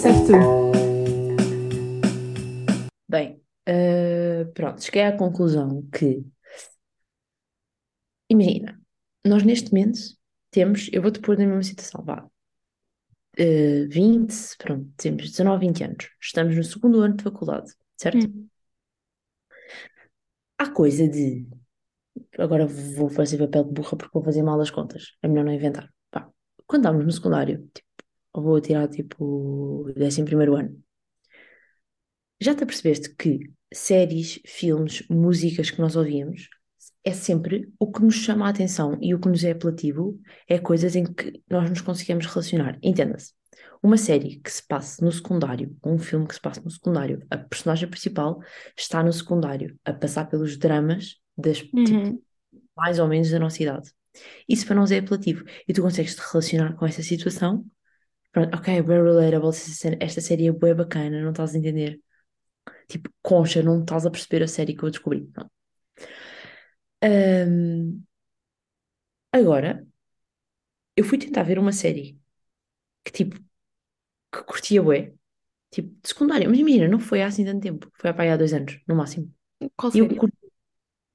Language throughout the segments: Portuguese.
Tu. Bem, eh, pronto, cheguei à conclusão que, imagina, nós neste momento temos, eu vou-te pôr na mesma situação, vá, eh, 20, pronto, temos 19, 20 anos, estamos no segundo ano de faculdade, certo? Hum. Há coisa de, agora vou fazer papel de burra porque vou fazer mal as contas, é melhor não inventar. Pá, quando estávamos no secundário, tipo, eu vou tirar tipo o 11 primeiro ano, já te apercebeste que séries, filmes, músicas que nós ouvimos é sempre o que nos chama a atenção e o que nos é apelativo é coisas em que nós nos conseguimos relacionar. Entenda-se. Uma série que se passe no secundário, ou um filme que se passe no secundário, a personagem principal está no secundário, a passar pelos dramas das, tipo, Uhum. mais ou menos da nossa idade. Isso para nós é apelativo. E tu consegues te relacionar com essa situação. Pronto, ok, we're relatable, esta série- é bué bacana, não estás a entender? Tipo, concha, não estás a perceber a série que eu descobri. Pronto. Ahm, agora, eu fui tentar ver uma série que tipo, que curtia bué, tipo, de secundária, mas imagina, não foi há assim tanto tempo, foi há, há dois anos, no máximo. Qual E eu série? curti,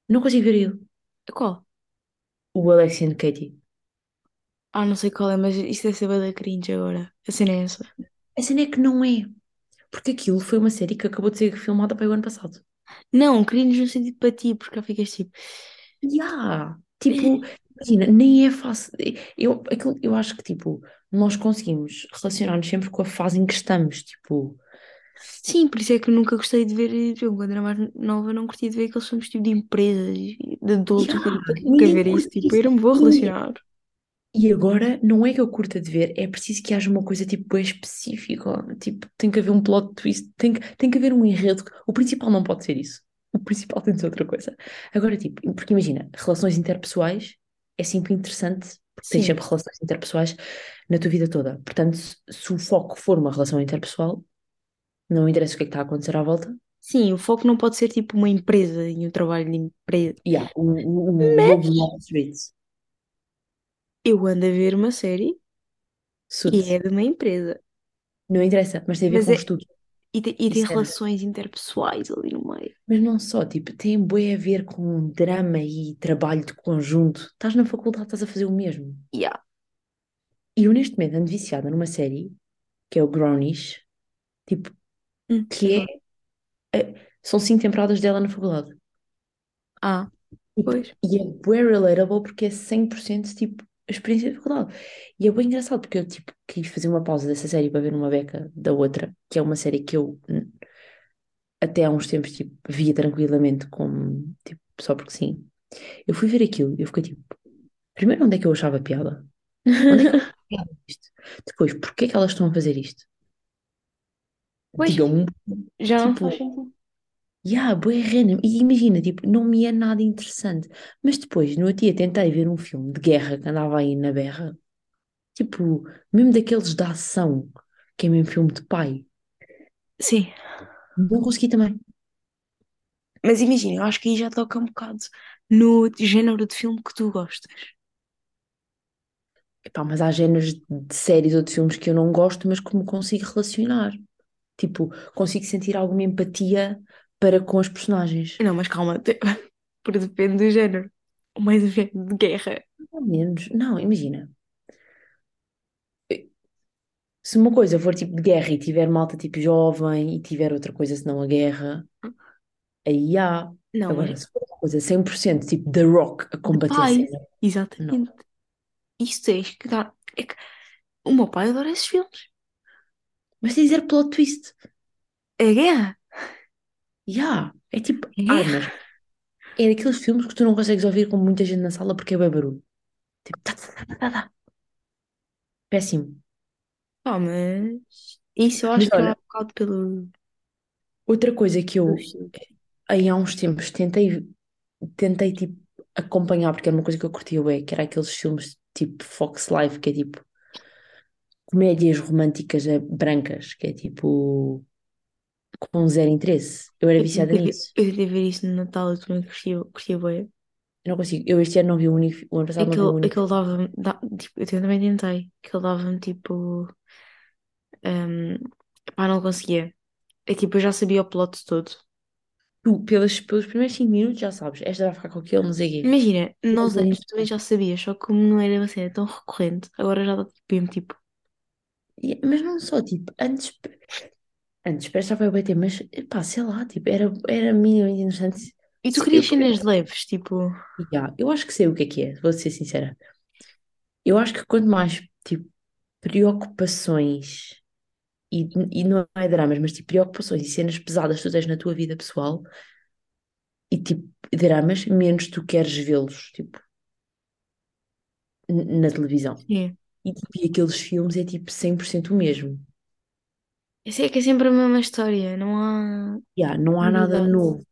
não consigo ver ele, Qual? o Alex and Katie. Ah, não sei qual é, mas isto deve ser da cringe agora. A cena é essa. A cena é que não é, porque aquilo foi uma série que acabou de ser filmada para o ano passado. Não, cringe no sentido para ti, porque ficas tipo. Yeah. Tipo, imagina, nem é fácil. Eu, aquilo, eu acho que, tipo, nós conseguimos relacionar-nos sempre com a fase em que estamos. Tipo, Sim, por isso é que eu nunca gostei de ver. Quando era mais nova, não curtia de ver aqueles filmes tipo de empresas, de adultos. Yeah, ninguém ver isso. Tipo, eu não me vou relacionar. E agora, não é que eu curta de ver, é preciso que haja uma coisa, tipo, bem específica. Tipo, tem que haver um plot twist, tem que, tem que haver um enredo. O principal não pode ser isso. O principal tem de ser outra coisa. Agora, tipo, porque imagina, relações interpessoais é sempre interessante, porque tens sempre relações interpessoais na tua vida toda. Portanto, se, o foco for uma relação interpessoal, não interessa o que é que está a acontecer à volta. Sim, o foco não pode ser tipo uma empresa e um trabalho de empresa. Yeah, o, o, o Wall Street, Eu ando a ver uma série que Suits. é de uma empresa. Não interessa, mas tem a ver Mas com é. estudo. E tem, e tem é relações interpessoais ali no meio. Mas não só, tipo, tem bué a ver com drama e trabalho de conjunto. Estás na faculdade, estás a fazer o mesmo. Yeah. E eu neste momento ando viciada numa série, que é o Grownish, tipo, Hum, que é, é- são cinco temporadas dela na faculdade. Ah, Tipo, pois. e é bué relatable porque é 100% tipo, a experiência de faculdade. E é bem engraçado porque eu, tipo, quis fazer uma pausa dessa série para ver uma beca da outra, que é uma série que eu, até há uns tempos, tipo, via tranquilamente como, tipo, só porque sim. Eu fui ver aquilo e eu fiquei tipo, primeiro, onde é que eu achava piada? Onde é que eu achava isto? Depois, porquê é que elas estão a fazer isto? Pois, Digam-me, já não tipo, faz sentido. Yeah, bué random. E imagina, tipo, não me é nada interessante. Mas depois, no outro dia, tentei ver um filme de guerra que andava aí na berra. Tipo, mesmo daqueles da ação, que é mesmo filme de pai. Sim, Não consegui também. mas imagina, eu acho que aí já toca um bocado no género de filme que tu gostas. Epá, mas há géneros de séries ou de filmes que eu não gosto, mas que me consigo relacionar. Tipo, consigo sentir alguma empatia para com os personagens. Não, mas calma, te- porque depende do género. O mais do género de guerra. Ao menos. Não, imagina. Se uma coisa for tipo de guerra e tiver malta tipo jovem e tiver outra coisa senão a guerra, aí há. Não, Agora, mas se for uma coisa 100% tipo The Rock a combater a pai. cena, não. Exatamente. Isso tens que dar. É que o meu pai adora esses filmes. Mas tem dizer plot twist. É guerra. Yeah. É tipo É armas. É daqueles filmes que tu não consegues ouvir com muita gente na sala porque é bem barulho. Tipo, tá, tá, tá, tá, tá. Péssimo. Pá, mas isso eu Mas acho que é um olha, bocado pelo. outra coisa que eu aí há uns tempos tentei, tentei tipo acompanhar, porque era uma coisa que eu curtia bué, que era aqueles filmes tipo Fox Life, que é tipo comédias românticas eh, brancas, que é tipo com zero interesse. Eu era Eu viciada ver, nisso. eu tentei ver isso no Natal, eu também curtia, curtia bué. Eu não consigo. Eu este ano não vi o único, o ano passado não vi o único. aquele dava-me, tipo, eu também tentei, aquele dava-me tipo, hum, Pá, não conseguia. É tipo, eu já sabia o plot todo. Tu, pelas, pelos primeiros 5 minutos, já sabes, esta vai ficar com aquele, não sei o quê. Imagina, nós antes também já sabia, só que como não era uma cena tão recorrente, agora já dá tipo, tipo, e- Mas não só, tipo, antes, antes prestava bem tempo, mas pá, sei lá, tipo, era, era minimamente interessante. E tu querias cenas leves, tipo, já, eu acho que sei o que é que é, vou ser sincera. Eu acho que quanto mais, tipo, preocupações, e, e não é dramas, mas tipo, preocupações e cenas pesadas tu tens na tua vida pessoal, e tipo, dramas, menos tu queres vê-los, tipo, na televisão. E, tipo, e aqueles filmes é tipo 100% o mesmo. Eu sei que é sempre a mesma história, não há Yeah, não há nada novidade. novo.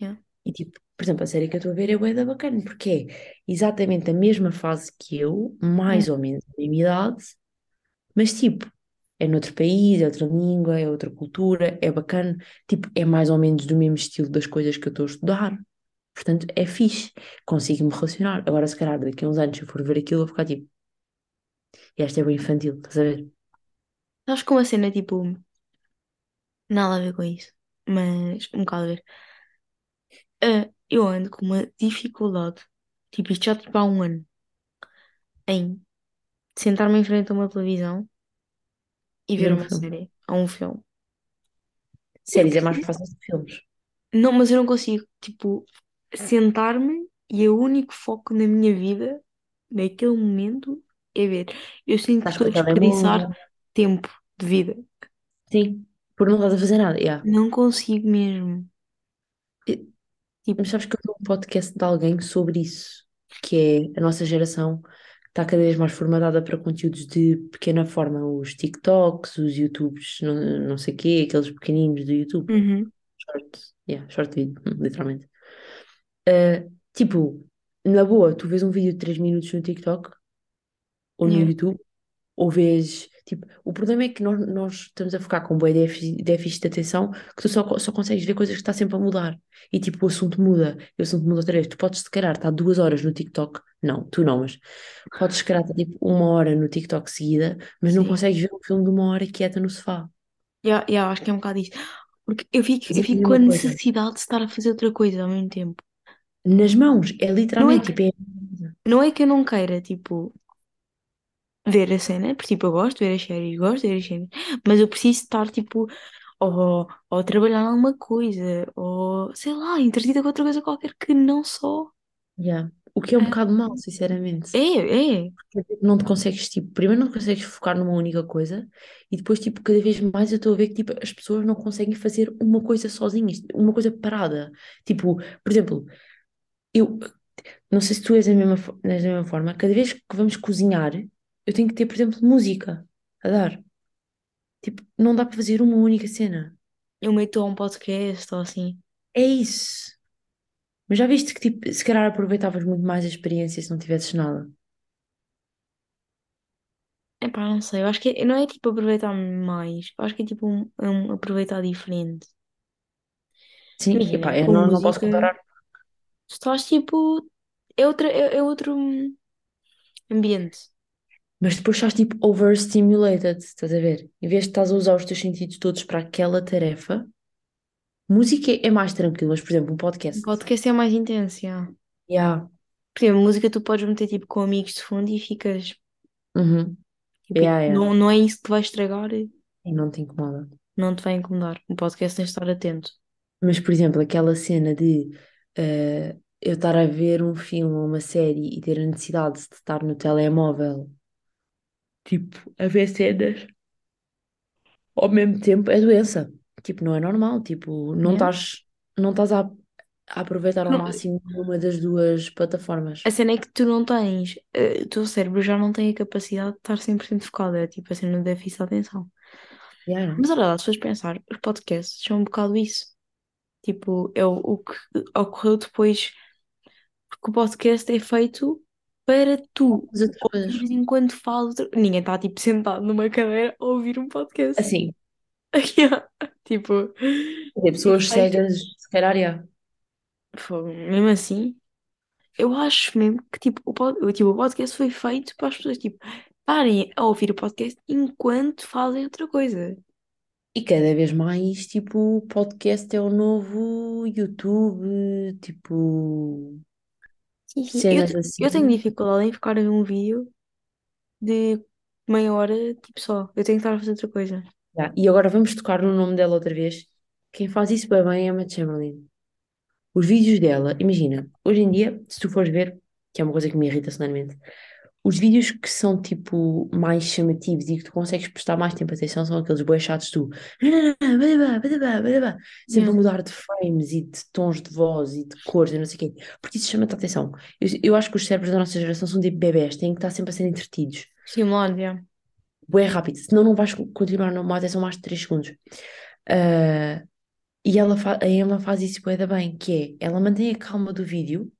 Yeah. E tipo, por exemplo, a série que eu estou a ver é bué da bacana, porque é exatamente a mesma fase que eu, mais ou menos a mesma idade, mas tipo, é noutro país, é outra língua, é outra cultura, é bacana, tipo, é mais ou menos do mesmo estilo das coisas que eu estou a estudar. Portanto, é fixe, consigo me relacionar. Agora, se calhar, daqui a uns anos, se eu for ver aquilo, eu vou ficar tipo, esta é bem infantil, estás a ver? Sabes como a cena, tipo, nada a ver com isso, mas um bocado a ver. Ah, eu ando com uma dificuldade, tipo, isto já tipo há um ano, em sentar-me em frente a uma televisão e ver Ver um uma filme. série, ou um filme. Séries é mais fácil que filmes. Não, mas eu não consigo, tipo, sentar-me e o único foco na minha vida, naquele momento, é ver. Eu sinto que Estás estou a o telemóvel, desperdiçar tempo de vida. sim, por não estás a fazer nada, yeah. Não consigo mesmo. Tipo, Mas sabes que eu vi um podcast de alguém sobre isso, que é a nossa geração está cada vez mais formatada para conteúdos de pequena forma, os TikToks, os YouTubes, não, não sei quê, aqueles pequeninos do YouTube, uhum, short, yeah, short video, literalmente. Ah, tipo, na boa, tu vês um vídeo de 3 minutos no TikTok ou no yeah, YouTube, ou vês, tipo, o problema é que nós, nós estamos a focar com bué déficit, déficit de atenção, que tu só, só consegues ver coisas que está sempre a mudar. E tipo, o assunto muda, e o assunto muda outra vez. Tu podes, se calhar, estar duas horas no TikTok, não, tu não, mas podes, se calhar, estar tipo uma hora no TikTok seguida, mas não sim. consegues ver um filme de uma hora quieta no sofá. Yeah, yeah, acho que é um bocado isso. Porque eu fico, Mas eu é a fico com a coisa. necessidade de estar a fazer outra coisa ao mesmo tempo. Nas mãos, é Não é literalmente, que, tipo, é... não é que eu não queira, tipo, ver a cena, porque tipo, eu gosto de ver as séries, gosto de ver as séries, mas eu preciso estar, tipo, ou, ou trabalhar em alguma coisa, ou sei lá, entretida com outra coisa qualquer que não só. Yeah. O que é um bocado mau, sinceramente. É, é. não te consegues, tipo, primeiro não te consegues focar numa única coisa e depois, tipo, cada vez mais eu estou a ver que, tipo, as pessoas não conseguem fazer uma coisa sozinhas, uma coisa parada. Tipo, por exemplo, eu não sei se tu és da mesma, és da mesma forma, cada vez que vamos cozinhar, eu tenho que ter, por exemplo, música a dar. Tipo, não dá para fazer uma única cena. Eu meto a um podcast ou assim. É isso. Mas já viste que, tipo, se calhar aproveitavas muito mais a experiência se não tivesses nada. Epá, não sei, eu acho que é- não é tipo aproveitar mais, eu acho que é tipo um, um aproveitar diferente. Sim, epá, Imagina, eu com não, não posso música, comparar. tu estás tipo, é outra, é, é outro hum, ambiente. Mas depois estás tipo overstimulated, estás a ver? Em vez de estás a usar os teus sentidos todos para aquela tarefa, música é mais tranquilo, mas por exemplo, um Um podcast. podcast é mais intenso, já. Yeah. Por exemplo, música tu podes meter tipo com amigos de fundo e ficas, Uhum. tipo, Yeah, yeah. não, não é isso que te vai estragar, E não te incomoda. não te vai incomodar. Um podcast tens de estar atento. Mas, por exemplo, aquela cena de eh, eu estar a ver um filme ou uma série e ter a necessidade de estar no telemóvel, tipo, a ver cenas ao mesmo tempo, é doença. Tipo, não é normal. Tipo, não estás, não estás a, a aproveitar ao Não, máximo uma das duas plataformas. a cena é que tu não tens, eh, o teu cérebro já não tem a capacidade de estar 100% focado, é tipo assim, no déficit de atenção. Yeah. Mas olha lá, se fores pensar, os podcasts são um bocado isso. Tipo, é o, o que ocorreu depois, porque o podcast é feito para tu As outras coisas. ouvires enquanto falas. Ninguém está tipo sentado numa cadeira a ouvir um podcast. Assim, Yeah. Tipo, pessoas feito. cegas, se calhar, yeah. Fogo, Mesmo assim, eu acho mesmo que tipo, o, pod- o- tipo, o podcast foi feito para as pessoas tipo, parem a ouvir o podcast enquanto fazem outra coisa. E cada vez mais, tipo, podcast é o novo YouTube, tipo, Sim. Eu, cenas te- eu tenho assim. dificuldade em ficar a ver um vídeo de meia hora, tipo só. Eu tenho que estar a fazer outra coisa. Já, E agora vamos tocar no nome dela outra vez. Quem faz isso bem bem é a Emma Chamberlain. Os vídeos dela, imagina, hoje em dia, se tu fores ver, que é uma coisa que me irrita solenemente, os vídeos que são tipo mais chamativos e que tu consegues prestar mais tempo de atenção são aqueles bué chatos do sempre a mudar de frames e de tons de voz e de cores e não sei o quê, porque isso chama-te a atenção. Eu, eu acho que os cérebros da nossa geração são tipo bebés, têm que estar sempre a ser entretidos. Estimulado, yeah. Bué rápido, senão não vais continuar numa atenção mais de 3 segundos. Ah, e ela a Emma faz isso bué da bem, que é, ela mantém a calma do vídeo,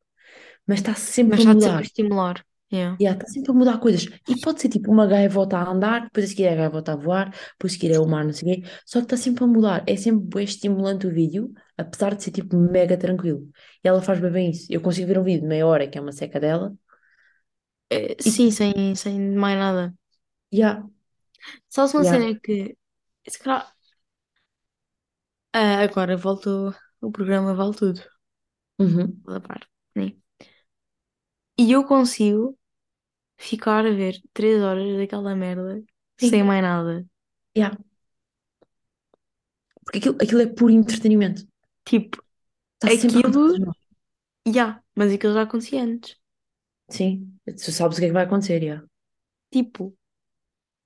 mas está Mas sempre a sempre a mudar. estimular. Yeah. Yeah, está sempre a mudar coisas. E pode ser tipo uma gaivota a andar, depois a seguir é a gaivota a voar, depois a seguir é o mar, não sei o quê. Só que está sempre a mudar. É sempre bem estimulante o vídeo, apesar de ser tipo mega tranquilo. E ela faz bem, bem isso. Eu consigo ver um vídeo de meia hora, que é uma seca dela, Eh, e sim, sem, sem mais nada. yeah, Sabes uma yeah. cena que. Se calhar. Ah, agora voltou. O programa vale tudo. Uhum. Toda parte? E eu consigo ficar a ver três horas daquela merda sem Sim, mais nada. yeah. Porque aquilo, aquilo é puro entretenimento. Tipo, Está sempre a acontecer aquilo. Já, mas aquilo já acontecia antes. Sim, tu sabes o que é que vai acontecer, yeah. Tipo,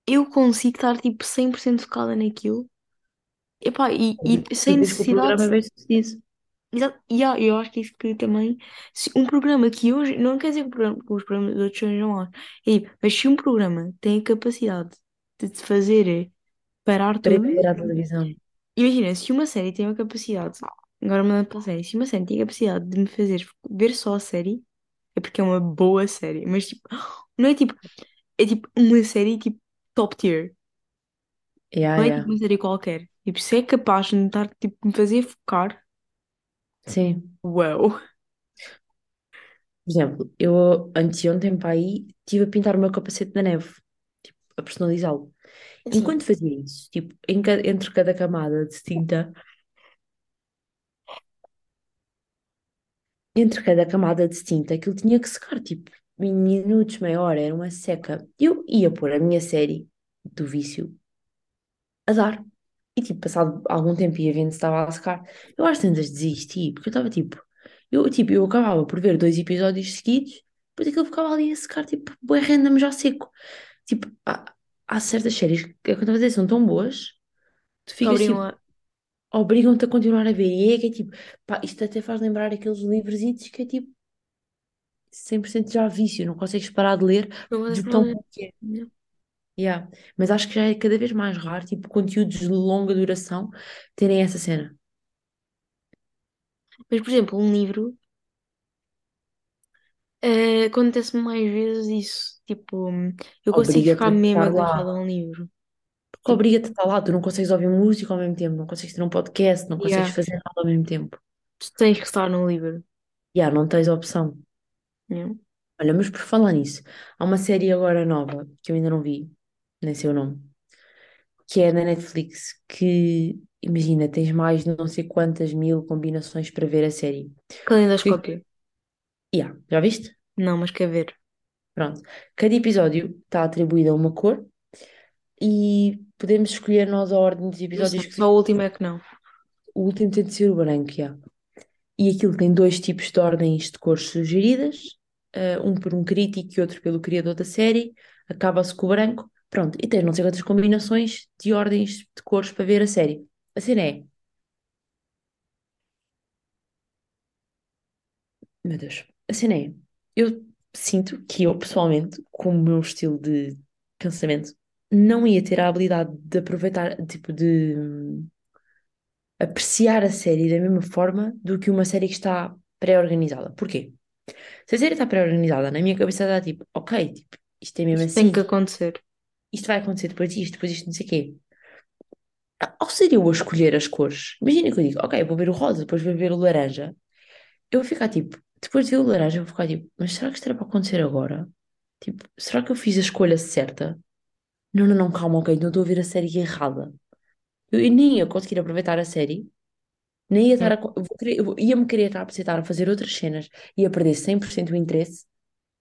eu consigo estar tipo 100% focada naquilo. Epá, e, e E sem vês que o necessidade. programa é bem Exato. Yeah, eu acho que isso que também. se um programa que hoje. Não quer dizer que, o programa- que os programas de outros sejam maus. É, tipo, mas se um programa tem a capacidade de te fazer parar Para ir tudo. ver televisão. Imagina, se uma série tem a capacidade. Agora mandando para a série. Se uma série tem a capacidade de me fazer ver só a série, é porque é uma boa série. Mas tipo, não é tipo. É tipo uma série tipo top tier. Yeah, Não é yeah. tipo uma série qualquer. Tipo, se é capaz de me, tipo, me fazer focar. Sim. Uau! Por exemplo, eu anteontem para aí estive a pintar o meu capacete da neve, tipo, a personalizá-lo. Enquanto fazia isso, tipo, em ca- entre cada camada de tinta, entre cada camada de tinta, aquilo tinha que secar, tipo, minutos, meia hora, era uma seca. Eu ia pôr a minha série do vício a dar. E, tipo, passado algum tempo ia vendo se estava a secar. Eu às tantas desisti, porque eu estava, tipo, eu, tipo, eu acabava por ver dois episódios seguidos, depois aquilo ficava ali a secar, tipo, bué random já seco. Tipo, há, há certas séries que, é eu estava a dizer, são tão boas, tu ficas, tipo, a. obrigam-te a continuar a ver. E é que é, tipo, pá, isto até faz lembrar aqueles livros que é, tipo, 100% já vício, não consegues parar de ler Não de tão é. Yeah. Mas acho que já é cada vez mais raro, tipo, conteúdos de longa duração terem essa cena. Mas, por exemplo, um livro. eh, acontece-me mais vezes isso. Tipo, eu consigo Obriga-te ficar a mesmo estar agarrada a um livro. Porque Tipo, obriga-te a estar lá, tu não consegues ouvir música ao mesmo tempo, não consegues ter um podcast, não consegues yeah, fazer nada ao mesmo tempo. tu tens que estar no livro. Yeah, não tens opção. Yeah. Olha, mas por falar nisso, há uma série agora nova que eu ainda não vi, nem sei o nome, que é na Netflix, que imagina, tens mais de não sei quantas mil combinações para ver a série. Calendoscópio. yeah, já viste? Não, mas quer ver. Pronto. Cada episódio está atribuído a uma cor e podemos escolher nós a ordem dos sei. episódios que Só o último é que não. O último tem de ser o branco, já. E aquilo tem dois tipos de ordens de cores sugeridas, eh, um por um crítico e outro pelo criador da série. Acaba-se com o branco. Pronto, e tens não sei quantas combinações de ordens de cores para ver a série. A cena é, meu Deus, a cena é, eu sinto que eu, pessoalmente, com o meu estilo de pensamento, não ia ter a habilidade de aproveitar, tipo, de apreciar a série da mesma forma do que uma série que está pré-organizada. Porquê? Se a série está pré-organizada, na minha cabeça está tipo, ok, tipo, isto é mesmo Isto tem que assim, acontecer. Isto vai acontecer depois disto, depois disto, não sei o quê. Ao ser eu a escolher as cores, imagina que eu digo, ok, vou ver o rosa, depois vou ver o laranja, eu vou ficar tipo, depois de ver o laranja, eu vou ficar tipo, mas será que isto era para acontecer agora? Tipo, será que eu fiz a escolha certa? Não, não, não, calma, ok, não estou a ver a série errada. Eu nem ia conseguir aproveitar a série, nem ia estar a, eu eu ia-me querer estar a estar a fazer outras cenas, ia perder 100% o interesse,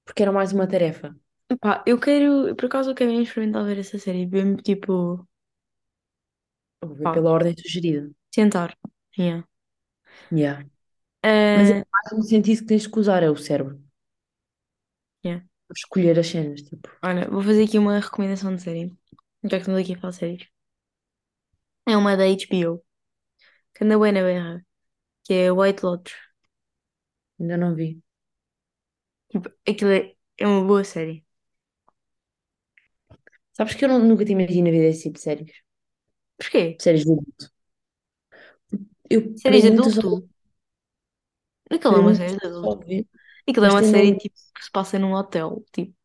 porque era mais uma tarefa. Pá, eu quero, por acaso eu quero mesmo experimentar ver essa série, mesmo tipo, Vou ver pá, pela ordem sugerida. tentar. Yeah. Yeah. Mas é Eh, mais um sentido que tens que usar, é o cérebro. yeah. Escolher as cenas, tipo. Olha, vou fazer aqui uma recomendação de série. Já que estamos aqui a falar de séries. É uma da HBO, que anda bem na berra, que é White Lotus. Ainda não vi. Tipo, aquilo é, é uma boa série. Sabes que eu não- nunca te imagino a ver esse tipo de séries. Porquê? Séries de adulto. Eu, Séries de tu só, adulto? Aquilo é uma série de só adulto. Aquilo é Mas uma tem série nome, tipo que se passa num hotel. Tipo,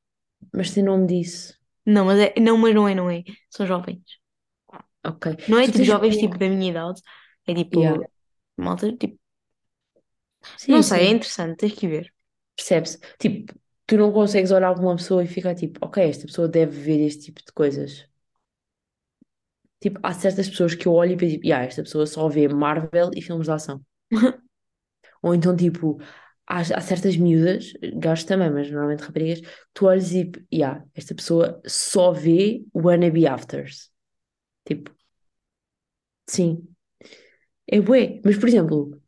mas tem nome disso. não, mas é, não, mas não é, não é. São jovens. Ok. Não é Tu tipo tens jovens tipo da minha idade. É Yeah. tipo, malta, tipo, não Sim, sei, é sim. interessante, tens que ver. Percebe-se? Tipo, tu não consegues olhar para uma pessoa e ficar tipo, ok, esta pessoa deve ver este tipo de coisas. Tipo, há certas pessoas que eu olho e penso, tipo, yeah, esta pessoa só vê Marvel e filmes de ação. Ou então, tipo, há, há certas miúdas, gajos também, mas normalmente raparigas, tu olhas e, tipo, yeah, esta pessoa só vê Wannabe Afters. Tipo, sim, é bué. Mas, por exemplo,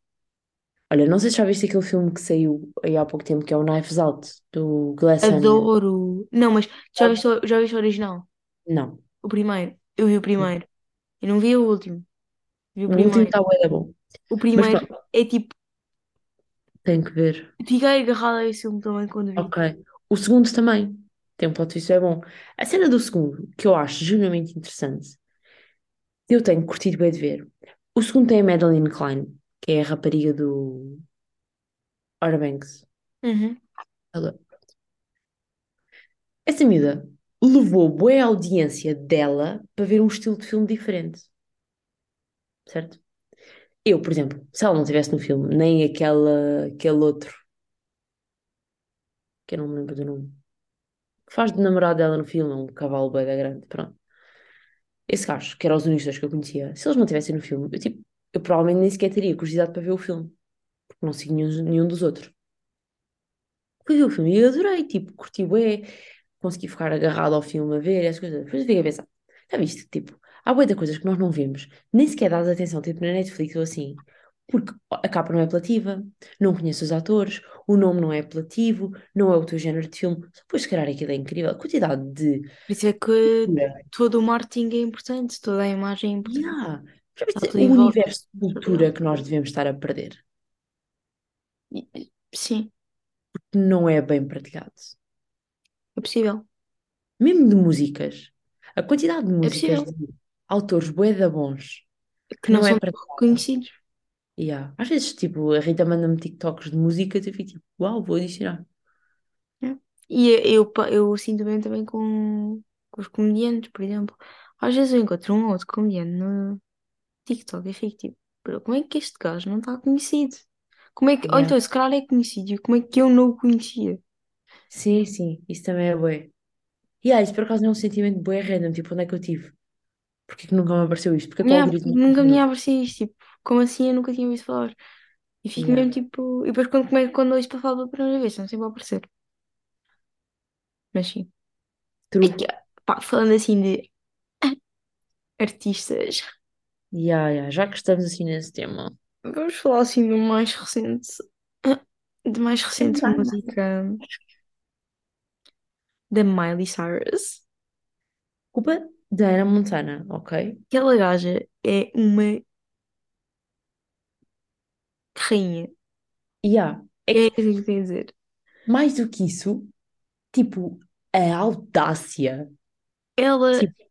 olha, não sei se já viste aquele filme que saiu aí há pouco tempo, que é o Knives Out, do Glass Onion. Adoro. Não, mas já viste, o- já viste o original? Não, O primeiro. Eu vi o primeiro. Eu não vi o último. Vi o o último primeiro. está bué da bom. O Mas primeiro pronto, é tipo, tenho que ver. fiquei agarrada a esse filme também quando vi. Ok. O segundo também. Tem um plot twist, é bom. A cena do segundo, que eu acho genuinamente interessante, eu tenho curtido bem de ver. O segundo tem a Madeline Klein, que é a rapariga do Outer Banks. Uhum. Ela- Essa miúda levou boa audiência dela para ver um estilo de filme diferente. Certo? Eu, por exemplo, se ela não estivesse no filme, nem aquela, aquele outro, que eu não me lembro do nome, que faz de namorado dela no filme, é um cavalo bem grande, pronto. Esse gajo, que era os únicos dois que eu conhecia, se eles não estivessem no filme, eu, tipo, eu provavelmente nem sequer teria curiosidade para ver o filme, porque não sigo nenhum, nenhum dos outros. Fui ver o filme e eu adorei, tipo, curti bué, consegui ficar agarrado ao filme a ver as coisas. Depois fiquei a pensar, já viste, tipo, há bué de coisas que nós não vemos, nem sequer dás atenção, tipo, na Netflix ou assim, porque a capa não é apelativa, não conheço os atores, o nome não é apelativo, não é o teu género de filme, só depois, se calhar, aquilo é incrível. A quantidade de Por isso é que todo o marketing é importante, toda a imagem é importante. Yeah. Tudo o universo de cultura que nós devemos estar a perder? Sim, Não é bem partilhado. é possível. Mesmo de músicas. A quantidade de É músicas possível. de autores bué da bons Que não não é são partilhado. reconhecidos. Yeah. Às vezes, tipo, a Rita manda-me TikToks de músicas e eu fico tipo, uau, vou adicionar. É. E eu, pa- eu sinto bem também com, com os comediantes, por exemplo. Às vezes eu encontro um ou outro comediante no TikTok e fico tipo, "Bro, como é que este gajo não está conhecido? Como é que, ou Yeah. então, se calhar é conhecido, e como é que eu não o conhecia? Sim, sim, isso também é bué. E ah, isso por acaso não é um sentimento bué random, tipo, onde é que eu tive? Porquê que nunca me apareceu isto? Porquê que o Yeah, algoritmo porque nunca me tinha aparecido isto, tipo, como assim eu nunca tinha ouvido falar? E fico Yeah. mesmo tipo. E depois quando, come- quando ouço para falar pela primeira vez, não sempre a aparecer. Mas sim. True. Aqui, pá, falando assim de artistas, Yeah, yeah. Já que estamos assim nesse tema. vamos falar assim do mais recente. De mais recente música da Miley Cyrus. Culpa da Ana Montana, ok? Aquela gaja é uma rainha. Yeah. É É que, isso que tenho a dizer. mais do que isso, tipo, a audácia. Ela, Tipo,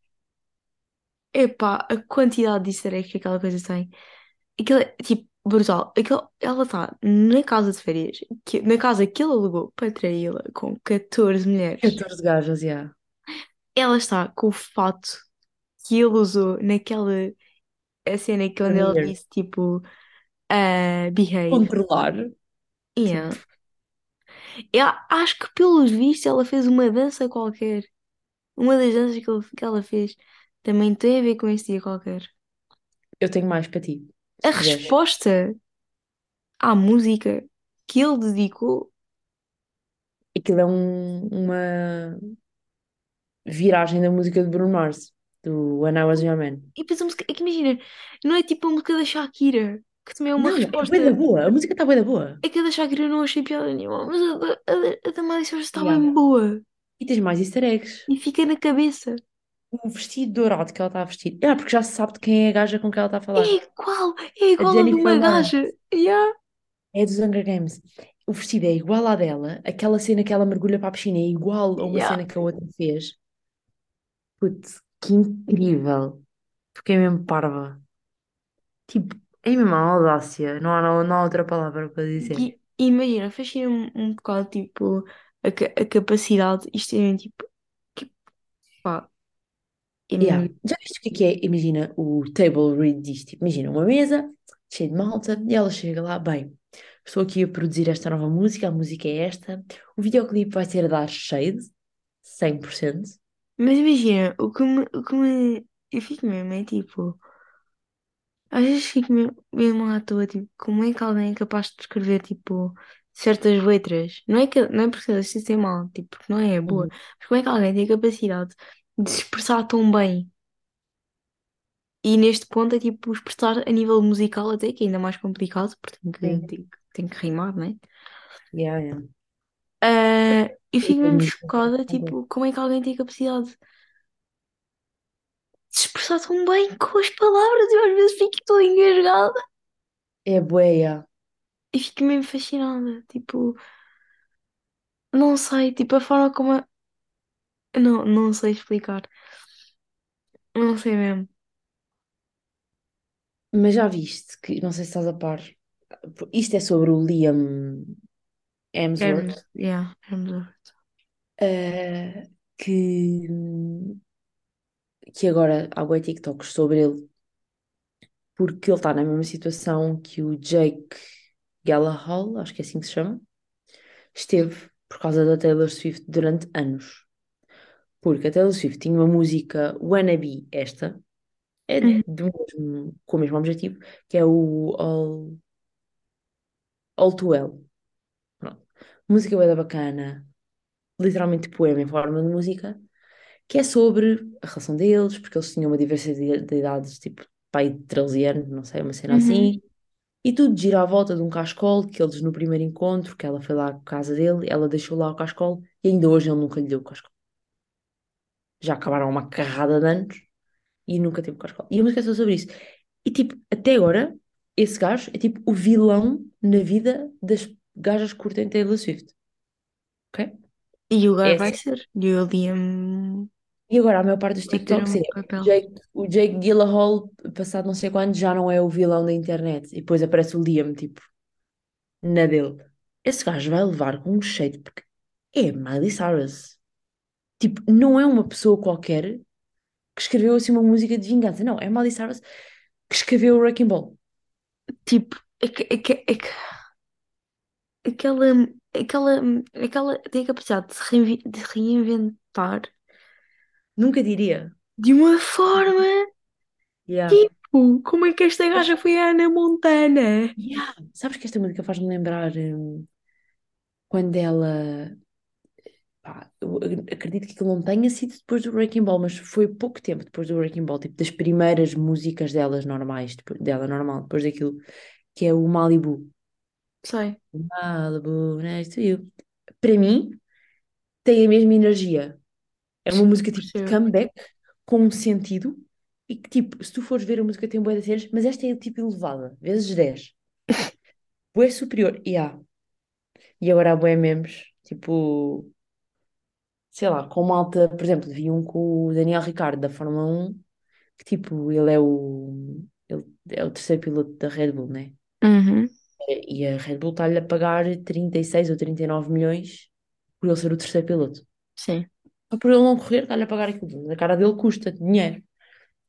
epá, a quantidade de easter eggs que aquela coisa tem. Aquilo é, tipo, brutal. Aquilo, ela está na casa de férias, que, na casa que ele alugou para traí-la com 14 mulheres. 14 gajas, yeah. Ela está com o fato que ele usou naquela a cena que onde Premiere. disse, tipo, ah, behave. Controlar. Yeah. Tipo, Eu acho que pelos vistos ela fez uma dança qualquer. Uma das danças que, ele- que ela fez também tem a ver com esse dia qualquer. Eu tenho mais para ti, A se quiseres. resposta à música que ele dedicou. Aquilo é um- uma viragem da música de Bruno Mars, do When I Was Your Man. E depois a música. É que imagina, não é tipo a música da Shakira, que também é uma Não, é bué da resposta. boa. A música está bué da boa. É que a da Shakira eu não achei piada nenhuma, mas a, da- a, da- a da Miley Cyrus está Yeah. bem boa. E tens mais easter eggs. E fica na cabeça. O vestido dourado que ela está a vestir. Ah, porque já se sabe de quem é a gaja com quem ela está a É falar. igual, é A igual a de Jennifer uma gaja. Yeah. É dos Hunger Games. O vestido é igual à dela. Aquela cena que ela mergulha para a piscina é igual a uma Yeah. cena que a outra fez. Putz, que incrível. Fiquei mesmo parva. Tipo, é mesmo uma audácia. Não há, não, não há outra palavra para dizer. E, imagina, fascina-me um bocado, tipo, a, a capacidade, isto é tipo, que, pá, Yeah. Já viste o que é que é? Imagina o table read disto. Tipo, imagina uma mesa cheia de malta e ela chega lá, bem, estou aqui a produzir esta nova música, a música é esta, o videoclipe vai ser a dar shade, 100%. mas imagina, o que me, o que me, eu fico mesmo, é tipo, às vezes fico mesmo, mesmo à toa, tipo, como é que alguém é capaz de escrever, tipo, certas letras? Não é que, não é porque isso é mal, tipo, porque não é boa, Uhum. mas como é que alguém tem a capacidade de se expressar tão bem? E neste ponto é tipo expressar a nível musical até que é ainda mais complicado, porque tem que, Sim. tem, que- tem que rimar, né? Yeah, yeah. Ah, e fico mesmo chocada, tipo, como é que alguém tem capacidade de se expressar tão bem com as palavras? Eu às vezes fico toda engasgada É boia. e fico mesmo fascinada, tipo, não sei, tipo, a forma como a... Não, não sei explicar, não sei mesmo. Mas já viste que, não sei se estás a par, isto é sobre o Liam Hemsworth, Hermes, yeah, Hermes. eh, que, que agora há bué TikToks sobre ele, porque ele está na mesma situação que o Jake Gyllenhaal, acho que é assim que se chama, esteve por causa da Taylor Swift durante anos. Porque a Taylor Swift tinha uma música Wannabe, esta, é Uhum. do mesmo, com o mesmo objetivo, que é o All, All Too Well. Pronto. Música da bacana, literalmente poema em forma de música, que é sobre a relação deles, porque eles tinham uma diversidade de idades, tipo, pai de 13 anos, não sei, uma cena Uhum. assim. E tudo gira à volta de um cascol que eles no primeiro encontro, que ela foi lá à casa dele, ela deixou lá o cascol e ainda hoje ele nunca lhe deu o cascol. Já acabaram uma carrada de anos e nunca teve o cascol. E a música é só sobre isso. E tipo, até agora, esse gajo é tipo o vilão na vida das gajas que curtem Taylor Swift. Ok? E o lugar vai ser, e o Liam E agora a maior parte dos TikToks é. Jake, o Jake Gyllenhaal, passado não sei quando, já não é o vilão da internet. E depois aparece o Liam, tipo, na dele. Esse gajo vai levar com um shade, porque é Miley Cyrus. Tipo, não é uma pessoa qualquer que escreveu assim uma música de vingança. Não, é Miley Cyrus que escreveu o Wrecking Ball. Tipo, é que, é que, é que aquela, aquela, aquela tem a capacidade de se reinvi- de reinventar Nunca diria. de uma forma Yeah. tipo, como é que esta gaja foi a Ana Montana? Yeah. Sabes que esta música faz-me lembrar hum, quando ela. Pá, eu acredito que aquilo não tenha sido depois do Wrecking Ball, mas foi pouco tempo depois do Wrecking Ball, tipo das primeiras músicas delas normais, depois- dela normal, depois daquilo, que é o Malibu. Sei, Malibu, next to you. Para mim, tem a mesma energia. É uma música tipo de comeback, com um sentido, e que tipo, se tu fores ver a música tem bué de cenas, mas esta é tipo elevada, vezes 10. Bué superior, e há. E agora há bué memes, tipo, sei lá, com malta, por exemplo, vi um com o Daniel Ricciardo da Fórmula 1, que tipo, ele é o, ele é o terceiro piloto da Red Bull, né? Uhum, E a Red Bull está-lhe a pagar 36 ou 39 milhões por ele ser o terceiro piloto. sim. Só por ele não correr, está-lhe a pagar aquilo. A cara dele custa dinheiro.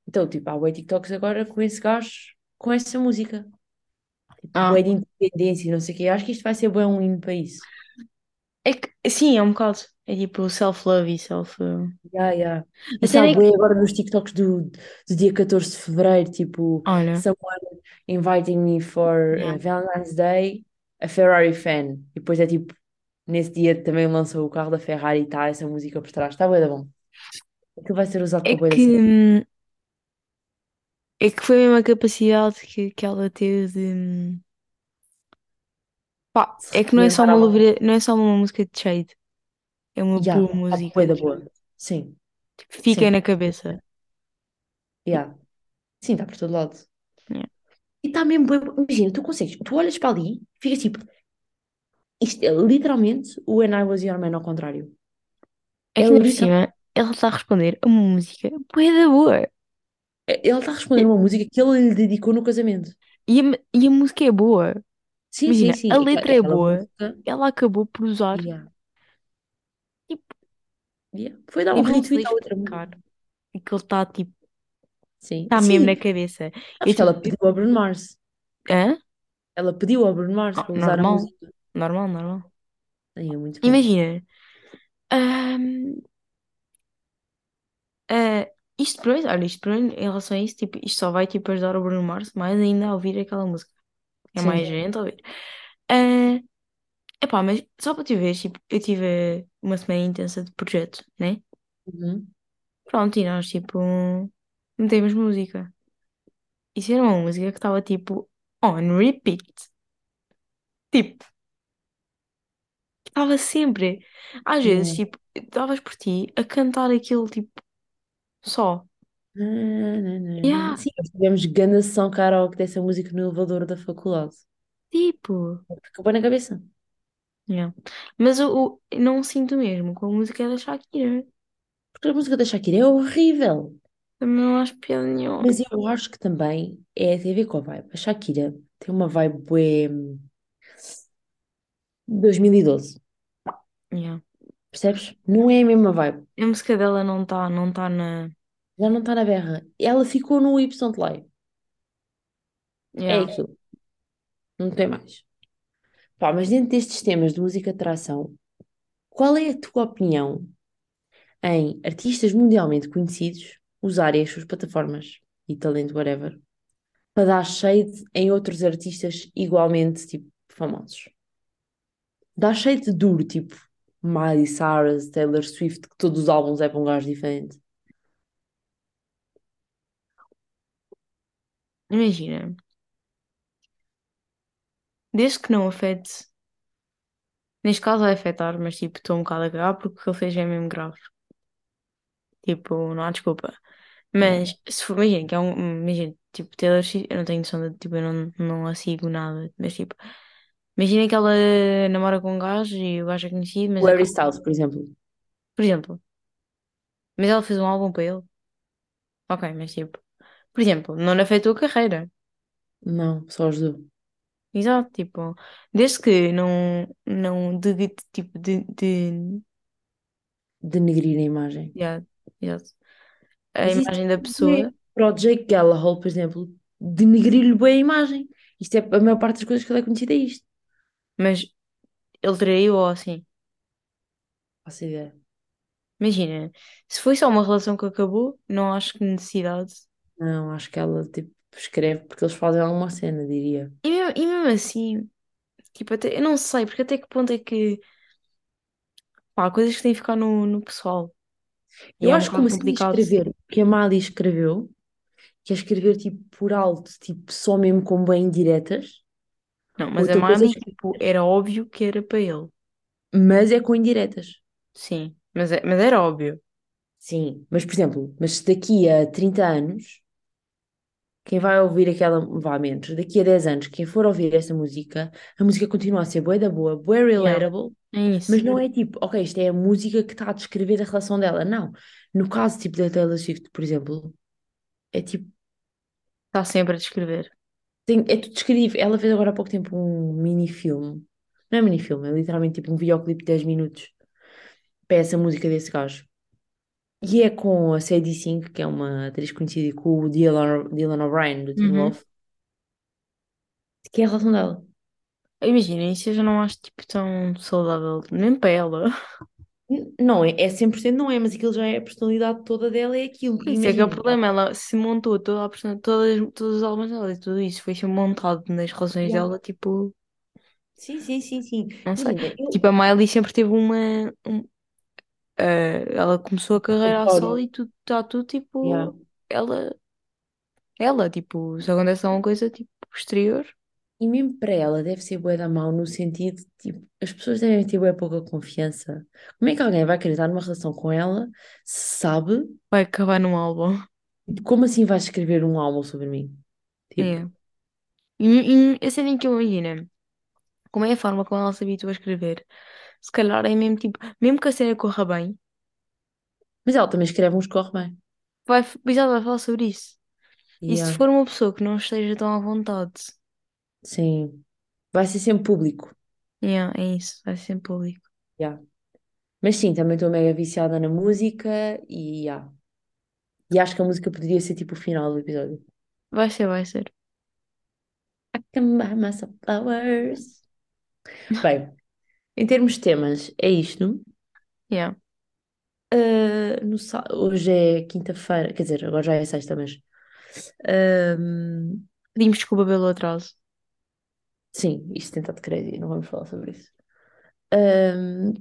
Então, tipo, há bué TikToks agora com esse gajo, com essa música. Tipo, Ah, de independência e não sei o quê. Acho que isto vai ser bué um hino para isso. é que, sim, é um bocado. É tipo self-love e self. Yeah, yeah. A cena é que, bué agora nos TikToks do, do dia 14 de fevereiro, tipo, olha, someone inviting me for yeah, uh, Valentine's Day, a Ferrari fan. E depois é tipo, nesse dia também lançou o carro da Ferrari e tá essa música por trás. Está bué da bom. Aquilo vai ser usado é para que, hum, é que foi a mesma capacidade que, que ela teve de. Pá, é que não é só uma, moda. louvre- não é só uma música de shade, é uma Yeah, boa está bué música. da boa. Sim, Tipo, fica sim, na cabeça. yeah. Sim, está por todo lado. Yeah. E está mesmo bué... Imagina, tu consegues, tu olhas para ali, ficas tipo, isto é literalmente o When I Was Your Man ao contrário. É É que ainda por cima, ela está a responder a uma música bué da boa. É, Ele está a responder uma música que ele lhe dedicou no casamento. E a, e a música é boa. Sim, sim, Imagina, sim. a aquela, letra é aquela boa, música. ela acabou por usar. yeah, yeah. Foi dar um retweet à outra música. Aquilo está tipo, Sim, está mesmo na cabeça. Sabes que tipo, ela pediu ao Bruno Mars. hã? Ela pediu ao Bruno Mars Ah, para usar a música. normal, normal. Aí é muito bom. Imagina, ahm, ah, isto para mim, olha, isto para mim, em relação a isso, tipo, isto só vai tipo ajudar o Bruno Mars mais ainda a ouvir aquela música. É mais Sim. gente a ouvir. Ah, epá, mas só para te ver, tipo, eu tive uma semana intensa de projeto, né? Uhum. Pronto, e nós tipo metemos música. Isso era uma música que estava tipo on repeat. Tipo, estava sempre. Às vezes, Yeah. tipo, davas por ti a cantar aquilo tipo só. Na, na, na, na. Yeah, Sim, nós tivemos sessão karaoke dessa música no elevador da faculdade. tipo. Ficou bem na cabeça. Yeah. Mas o, o- não sinto mesmo com a música da Shakira. Porque a música da Shakira é horrível. Também não acho piada nenhuma. Mas eu acho que também é a ver com a vibe. A Shakira tem uma vibe bué 2012. Yeah. Percebes? Não é a mesma vibe. A música dela não está não tá na. Já não está na berra. Ela ficou no Y de lei. É Yeah. aquilo. Não tem mais. Pá, mas dentro destes temas de música de tração, qual é a tua opinião em artistas mundialmente conhecidos usarem as suas plataformas e talento, whatever, para dar shade em outros artistas igualmente, tipo, famosos? Dar shade duro, tipo Miley Cyrus, Taylor Swift, que todos os álbuns é para um gajo diferente. Imagina, desde que não afete. Neste caso vai afetar, mas tipo, estou um bocado a cagar porque o que ele fez é mesmo grave. Tipo, não há desculpa. Mas se for, imagina, que é um. Imagina, tipo, Taylor Swift, eu não tenho noção de. Tipo, eu não, não a sigo nada. Mas tipo, imagina que ela namora com um gajo e o gajo é conhecido, mas O é. Harry Styles, por exemplo. Por exemplo, mas ela fez um álbum para ele. Ok, mas tipo, por exemplo, não lhe afetou a carreira. Não, só ajudou. Exato, tipo, desde que não. Não. De, de- tipo, de. de Denegrir a imagem. yeah, exato. A Mas isso imagem da é pessoa. para o Jake Gyllenhaal, por exemplo, denegrir-lhe bem a imagem. Isto é a maior parte das coisas que ele é conhecido é isto. Mas ele traiu ou assim. Faço ideia. Imagina, se foi só uma relação que acabou, não acho que necessidade. Não, acho que ela tipo escreve porque eles fazem alguma cena, diria. E mesmo, e mesmo assim, tipo, até, eu não sei, porque até que ponto é que. Pá, há coisas que têm que ficar no, no pessoal. E Eu é acho que bocado comecei a complicado. escrever o que a Mali escreveu, que é escrever tipo por alto, tipo só mesmo com bem indiretas. Não, mas a coisa é tipo, era óbvio que era para ele. mas é com indiretas. Sim, mas, é- mas era óbvio. Sim, mas por exemplo, mas se daqui a 30 anos, quem vai ouvir aquela, vá menos, daqui a 10 anos, quem for ouvir essa música, a música continua a ser bué da boa, bué Yeah, relatable, é isso. mas não é tipo, ok, isto é a música que está a descrever a relação dela. Não. No caso tipo da Taylor Swift, por exemplo, é tipo, Está sempre a descrever. tem, é tudo descrito. Ela fez agora há pouco tempo um mini-filme. Não é mini-filme, é literalmente tipo um videoclipe de 10 minutos para essa música desse gajo. E é com a Sadie Sink, que é uma atriz conhecida, e com o Dylan, Dylan O'Brien, do Teen Uhum. Wolf, que é a relação dela. Imagina, isso eu já não acho tipo tão saudável, nem para ela. Não é, é 100% não é, mas aquilo já é a personalidade toda dela, é aquilo. Isso é que é o Imagina, problema, ela se montou toda a persona- todas, todos os álbuns dela e tudo isso foi montado nas relações Yeah. dela, tipo, sim, sim, sim, sim. não sei. Imagina, eu, Tipo, a Miley sempre teve uma. um- eh, ela começou a carreira a solo e tudo está tudo yeah. tipo. Ela, ela, tipo, se acontece alguma coisa tipo posterior, E mesmo para ela deve ser bué da mau no sentido, de, tipo, as pessoas devem ter bué pouca confiança. Como é que alguém vai acreditar numa relação com ela se sabe, vai acabar num álbum. tipo, como assim vais escrever um álbum sobre mim? Tipo, É. E, e a cena em que eu imagino, como é a forma como ela se habitua a escrever, se calhar é mesmo tipo, mesmo que a cena corra bem, mas ela também escreve uns corre bem. vai, já vai falar sobre isso. E se Yeah. for uma pessoa que não esteja tão à vontade, Sim, vai ser sempre público. yeah, é isso, vai ser público. Yeah. Mas sim, também estou mega viciada na música e, yeah. E acho que a música poderia ser tipo o final do episódio. Vai ser, vai ser. I can buy myself flowers. Bem, em termos de temas, é isto. Yeah. Ah, no hoje é quinta-feira, quer dizer, agora já é sexta, mas ahm, Pedimos desculpa pelo atraso. sim, isto tem estado crazy, não vamos falar sobre isso.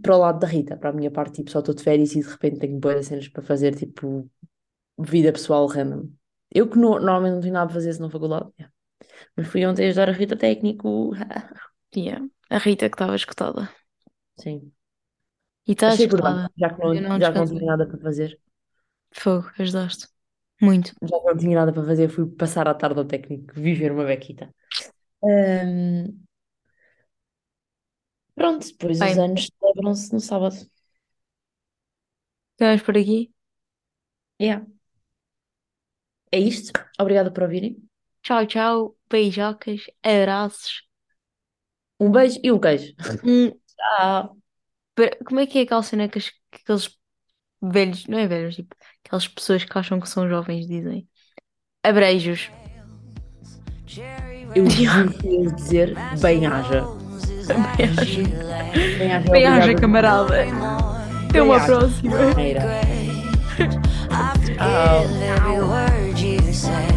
Para o lado da Rita, para a minha parte, tipo, só estou de férias e de repente tenho boas cenas para fazer, tipo, vida pessoal random. Eu que no- normalmente não tenho nada para fazer se não faculdade, yeah. Mas fui ontem ajudar a Rita técnico. Yeah. A Rita que estava escutada. Sim, E está achei por bem, já que Eu não, não já que não descansei. tinha nada para fazer. Fogo, ajudaste. Muito. Já que não tinha nada para fazer, fui passar a tarde ao técnico, viver uma bequita. Ahm, pronto, depois os Bem, anos celebram-se no sábado. ficamos por aqui. Yeah. É isto. Obrigada por ouvirem. Tchau, tchau. Beijocas, abraços. Um beijo e um queijo. Um... Pera, Como é que é aquela cena que, as- que aqueles velhos, não é velhos, tipo, aquelas pessoas que acham que são jovens dizem? Abreijos. Eu juro que ia dizer bem-aja. Bem-aja, Bem-aja, obrigada. camarada. Até uma próxima. Neira. I forgive every word you say.